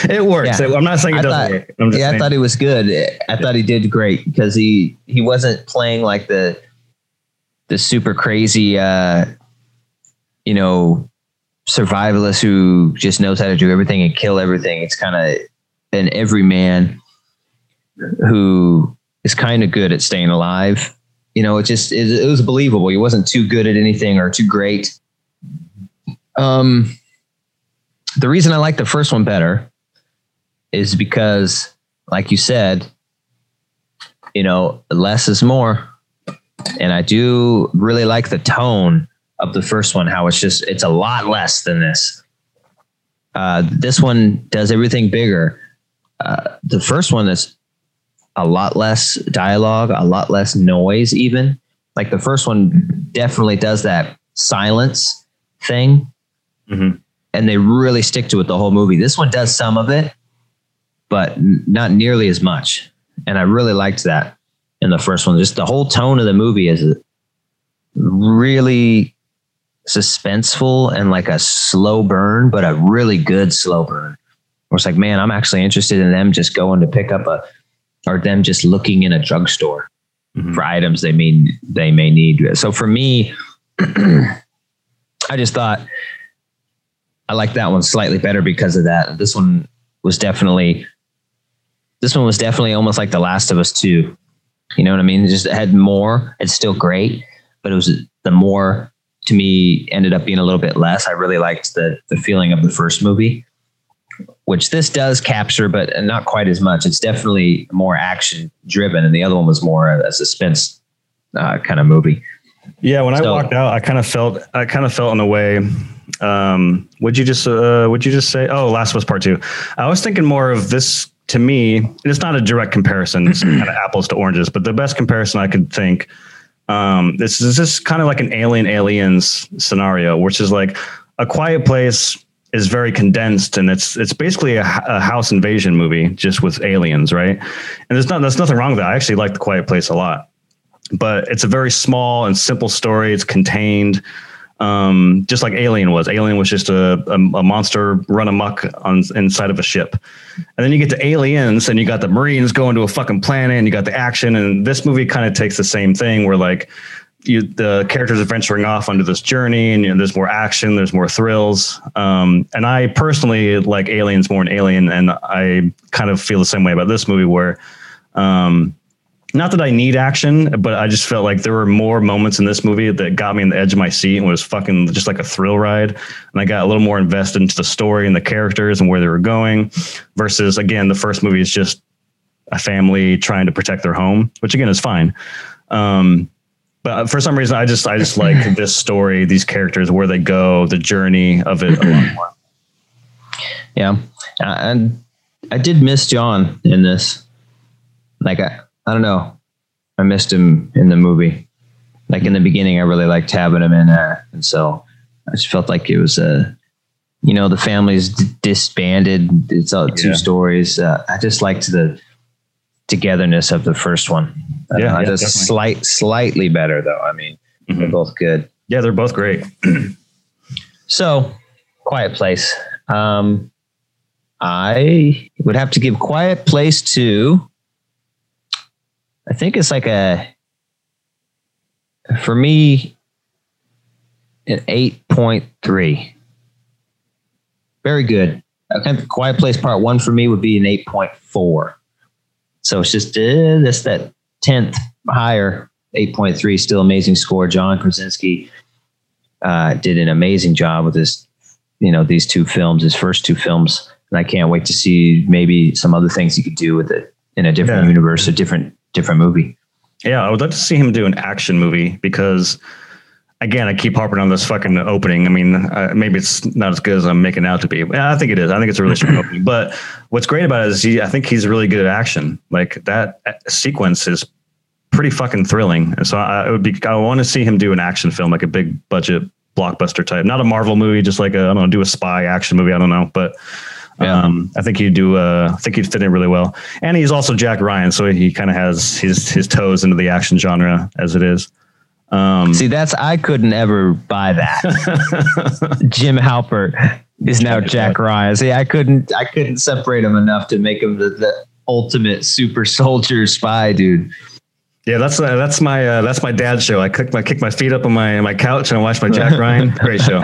it works. Yeah. I'm not saying it I doesn't thought- work. I'm just yeah, I thought he was good. I thought he did great because he he wasn't playing like the the super crazy, uh, you know, survivalist who just knows how to do everything and kill everything. It's kind of an everyman who is kind of good at staying alive. You know, it just it, it was believable. He wasn't too good at anything or too great. Um, the reason I like the first one better is because, like you said, you know, less is more. And I do really like the tone of the first one, how it's just, it's a lot less than this. Uh, this one does everything bigger. Uh, the first one is a lot less dialogue, a lot less noise, even. Like the first one definitely does that silence thing Mhm. and they really stick to it the whole movie. This one does some of it, but n- not nearly as much. And I really liked that in the first one. Just the whole tone of the movie is really suspenseful and like a slow burn, but a really good slow burn. It's like, man, I'm actually interested in them just going to pick up a, or them just looking in a drugstore Mhm. for items they may they may need. So for me, I just thought I like that one slightly better because of that. This one was definitely this one was definitely almost like The Last of Us 2. You know what I mean? It just had more. It's still great, but it was the more to me ended up being a little bit less. I really liked the the feeling of the first movie, which this does capture, but not quite as much. It's definitely more action driven, and the other one was more a suspense uh, kind of movie. Yeah, when I walked out, I kind of felt I kind of felt in a way. Um, would you just uh, would you just say? Oh, Last of Us Part Two. I was thinking more of this to me. It's not a direct comparison, it's kind of apples to oranges, but the best comparison I could think. Um, this is just kind of like an alien aliens scenario, which is like a quiet place is very condensed and it's it's basically a house invasion movie just with aliens, right? And there's not there's nothing wrong with that. I actually like the quiet place a lot but it's a very small and simple story. It's contained, um, just like Alien was. Alien was just a, a, a monster run amok on inside of a ship, and then you get to Aliens, and you got the Marines going to a fucking planet, and you got the action. And this movie kind of takes the same thing, where like you the characters are venturing off onto this journey, and you know, there's more action, there's more thrills. Um, and I personally like Aliens more than Alien, and I kind of feel the same way about this movie, where um, not that I need action, but I just felt like there were more moments in this movie that got me on the edge of my seat and was fucking just like a thrill ride. And I got a little more invested into the story and the characters and where they were going versus again, the first movie is just a family trying to protect their home, which again is fine. Um, but for some reason, I just, I just like this story, these characters, where they go, the journey of it a lot more. Yeah, and I did miss John in this. Like I, I don't know, I missed him in the movie. Like in the beginning, I really liked having him in there, and so I just felt like it was a, you know, the family's d- disbanded. It's all two stories. Uh, I just liked the togetherness of the first one. Uh, Yeah, yeah, just definitely. slight, slightly better though. I mean, they're Mhm. both good. Yeah, they're both great. So, Quiet Place. Um, I would have to give Quiet Place to. I think it's like a. For me, an eight point three. Very good. Think Quiet Place Part One for me would be an eight point four. So it's just uh, this that tenth higher. Eight point three, still amazing score. John Krasinski uh, did an amazing job with this, you know, these two films, his first two films, and I can't wait to see maybe some other things he could do with it in a different Yeah. universe, a different different movie. Yeah, I would love to see him do an action movie because, again, I keep harping on this fucking opening. I mean, uh, maybe it's not as good as I'm making it out to be. Yeah, I think it is. I think it's a really strong opening. But what's great about it is he, I think he's really good at action. Like that uh, sequence is pretty fucking thrilling. And so I, it would be, I want to see him do an action film, like a big budget blockbuster type, not a Marvel movie, just like a I don't know, do a spy action movie. I don't know, but Yeah. um, I think he'd do. Uh, I think he'd fit in really well, and he's also Jack Ryan, so he kind of has his his toes into the action genre as it is. Um, See, that's I couldn't ever buy that. Jim Halpert is now Jack Ryan. See, I couldn't I couldn't separate him enough to make him the, the ultimate super soldier spy dude. yeah, that's uh, that's my uh, that's my dad's show. I kick my kick my feet up on my my couch and I watch my Jack Ryan. Great show.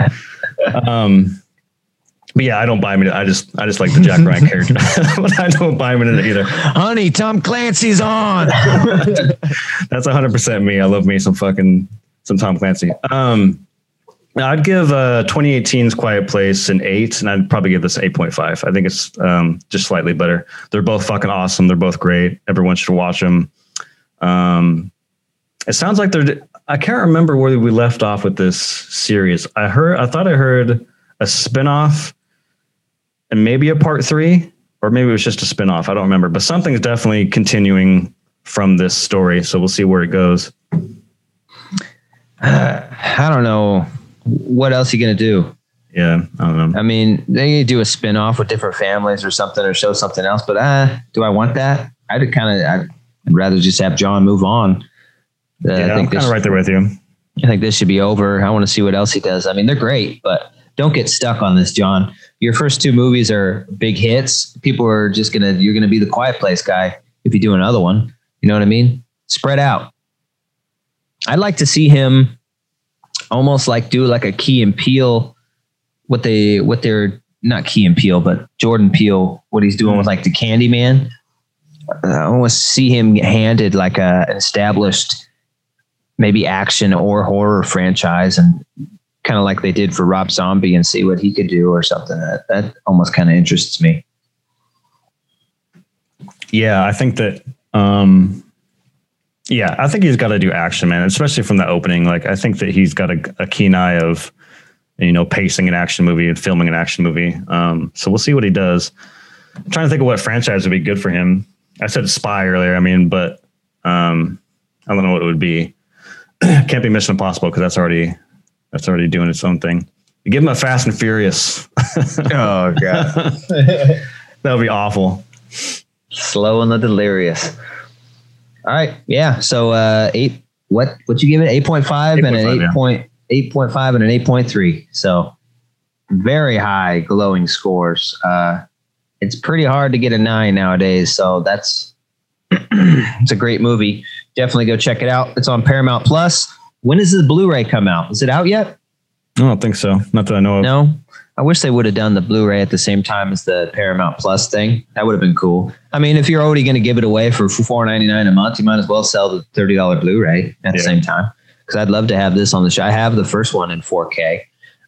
Um, but yeah, I don't buy him. I just I just like the Jack Ryan character, but I don't buy him in it either. Honey, Tom Clancy's on. That's 100% me. I love me some fucking some Tom Clancy. Um, I'd give uh, 2018's Quiet Place an eight, and I'd probably give this 8.5. I think it's um, just slightly better. They're both fucking awesome. They're both great. Everyone should watch them. Um, it sounds like they're. I can't remember where we left off with this series. I heard. I thought I heard a spinoff, and maybe a part three, or maybe it was just a spinoff. I don't remember, but something's definitely continuing from this story. So we'll see where it goes. I don't know what else you gonna do. Yeah, I don't know. I mean, they do a spin off with different families or something, or show something else. But uh, do I want that? I'd kind of. I'd, rather just have John move on. Uh, Yeah, I I'm think kind this, of right there with you. I think this should be over. I want to see what else he does. I mean, they're great, but don't get stuck on this, John. Your first two movies are big hits. People are just gonna. You're gonna be the Quiet Place guy if you do another one. You know what I mean? Spread out. I'd like to see him almost like do like a Key and Peele, what they what they're not Key and Peele, but Jordan Peele, what he's doing with like the Candyman. I almost see him handed like a established maybe action or horror franchise and kind of like they did for Rob Zombie and see what he could do or something. That that almost kind of interests me. Yeah, I think that. Um, yeah, I think he's got to do action, man. Especially from the opening. Like, I think that he's got a, a keen eye of, you know, pacing an action movie and filming an action movie. Um, so we'll see what he does. I'm trying to think of what franchise would be good for him. I said Spy earlier. I mean, but um, I don't know what it would be. Can't be Mission Impossible because that's already that's already doing its own thing. Give him a Fast and Furious. Oh god, that would be awful. slow and the delirious. All right, yeah. So uh, eight. What what you give it? Eight point five and an 8.5, eight yeah. point eight point five and an eight point three. So very high glowing scores. Uh, it's pretty hard to get a nine nowadays. So that's it's a great movie. Definitely go check it out. It's on Paramount Plus. When does the Blu-ray come out? Is it out yet? I don't think so. Not that I know of. No. I wish they would have done the Blu-ray at the same time as the Paramount Plus thing. That would have been cool. I mean, if you're already going to give it away for four ninety nine a month, you might as well sell the thirty dollar Blu-ray at the same time. Because I'd love to have this on the show. I have the first one in 4K.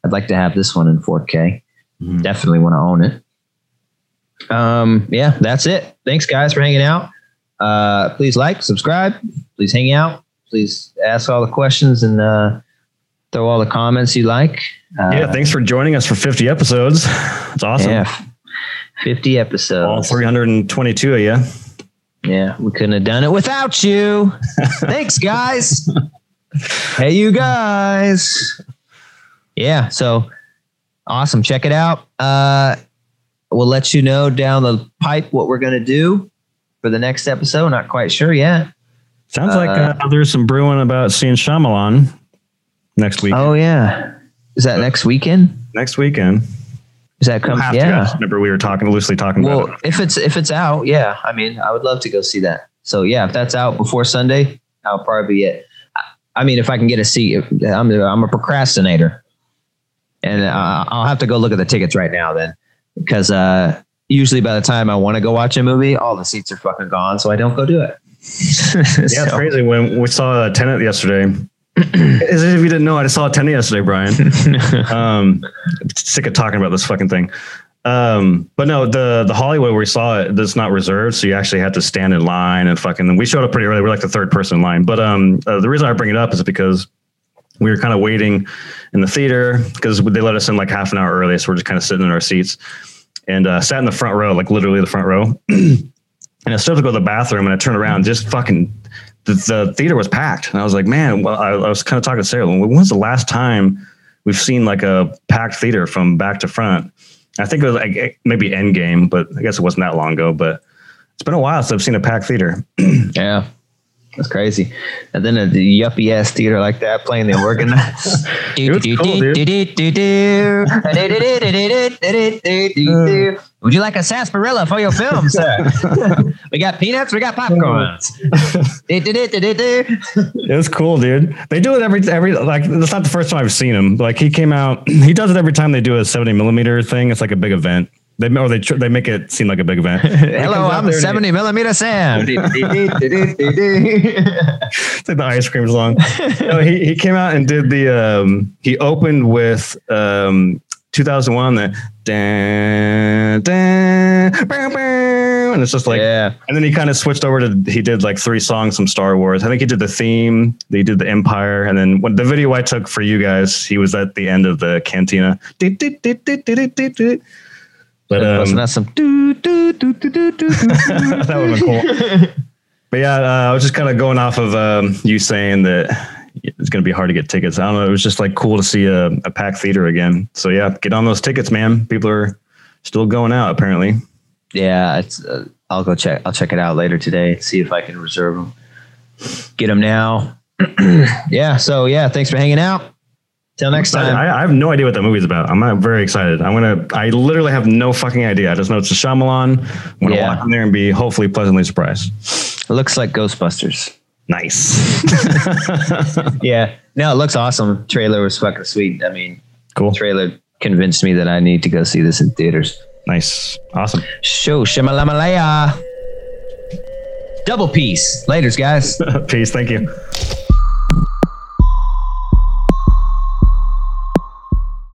I'd like to have this one in 4K. Mhm. Definitely want to own it. Um, yeah, that's it. Thanks, guys, for hanging out. Uh, please like, subscribe. Please hang out. Please ask all the questions and uh, throw all the comments you like. Uh, Yeah, thanks for joining us for 50 episodes. It's awesome. yeah, 50 All episodes. 322 of you. Yeah, we couldn't have done it without you. Thanks, guys. hey, you guys. Yeah, so awesome. Check it out. Uh, we'll let you know down the pipe what we're going to do for the next episode. Not quite sure yet. Sounds like Uh, uh, there's some brewing about seeing Shyamalan next week. Oh, yeah. Is that next weekend? Next weekend. Is that We'll come? to. Yeah. Remember, we were talking loosely talking Well, about it. if it's if it's out, yeah. I mean, I would love to go see that. So yeah, if that's out before Sunday, I'll probably be it. I- I mean, if I can get a seat, I'm I'm a procrastinator, and uh, I'll have to go look at the tickets right now then, because uh, usually by the time I want to go watch a movie, all the seats are fucking gone, so I don't go do it. Yeah, it's crazy. When we saw a Tenet yesterday, as if you didn't know, I just saw a Tenet yesterday, Brian. um, sick of talking about this fucking thing. Um, but no, the the Hollywood where we saw it, that's not reserved, so you actually had to stand in line and fucking. We showed up pretty early. We're like the third person in line. But um, uh, the reason I bring it up is because we were kind of waiting in the theater because they let us in like half an hour early, so we're just kind of sitting in our seats and uh, sat in the front row, like literally the front row. and I still have to go to the bathroom, and I turned around, just fucking the, the theater was packed, and I was like, man, well, I, I was kind of talking to Sarah. When was the last time we've seen like a packed theater from back to front. I think it was like eh, maybe Endgame, but I guess it wasn't that long ago. But it's been a while since I've seen a packed theater. yeah. That's crazy. And then a yuppie ass theater like that playing the organ. Would you like a sarsaparilla for your film, sir? we got peanuts, we got popcorns. it was cool, dude. They do it every every like it's not the first time I've seen him. Like he came out, he does it every time they do a 70 millimeter thing. It's like a big event. They or they they make it seem like a big event. Hello, I'm 70 millimeter Sam. it's like the ice cream song. no, he he came out and did the um he opened with um 2001 the dan, dan, bow, bow, and it's just like yeah. and then he kind of switched over to he did like three songs from Star Wars. I think he did the theme, he did the Empire, and then when the video I took for you guys, he was at the end of the cantina. But um, wasn't that some do do do do do do? that would have been cool. But yeah, uh, I was just kind of going off of um, you saying that it's going to be hard to get tickets. I don't know. It was just like cool to see a, a packed theater again. So yeah, get on those tickets, man. People are still going out apparently. Yeah, it's. Uh, I'll go check. I'll check it out later today. See if I can reserve them. Get them now. yeah. So yeah, thanks for hanging out. Till next time. I, I, have no idea what that movie's about. I'm not very excited. I'm gonna. I literally have no fucking idea. I just know it's a Shyamalan. I'm gonna yeah. walk in there and be hopefully pleasantly surprised. It looks like Ghostbusters. Nice. yeah. No, it looks awesome. Trailer was fucking sweet. I mean, cool. Trailer convinced me that I need to go see this in theaters. Nice. Awesome. Show Shimalamalaya. Double peace. Laters, guys. peace. Thank you.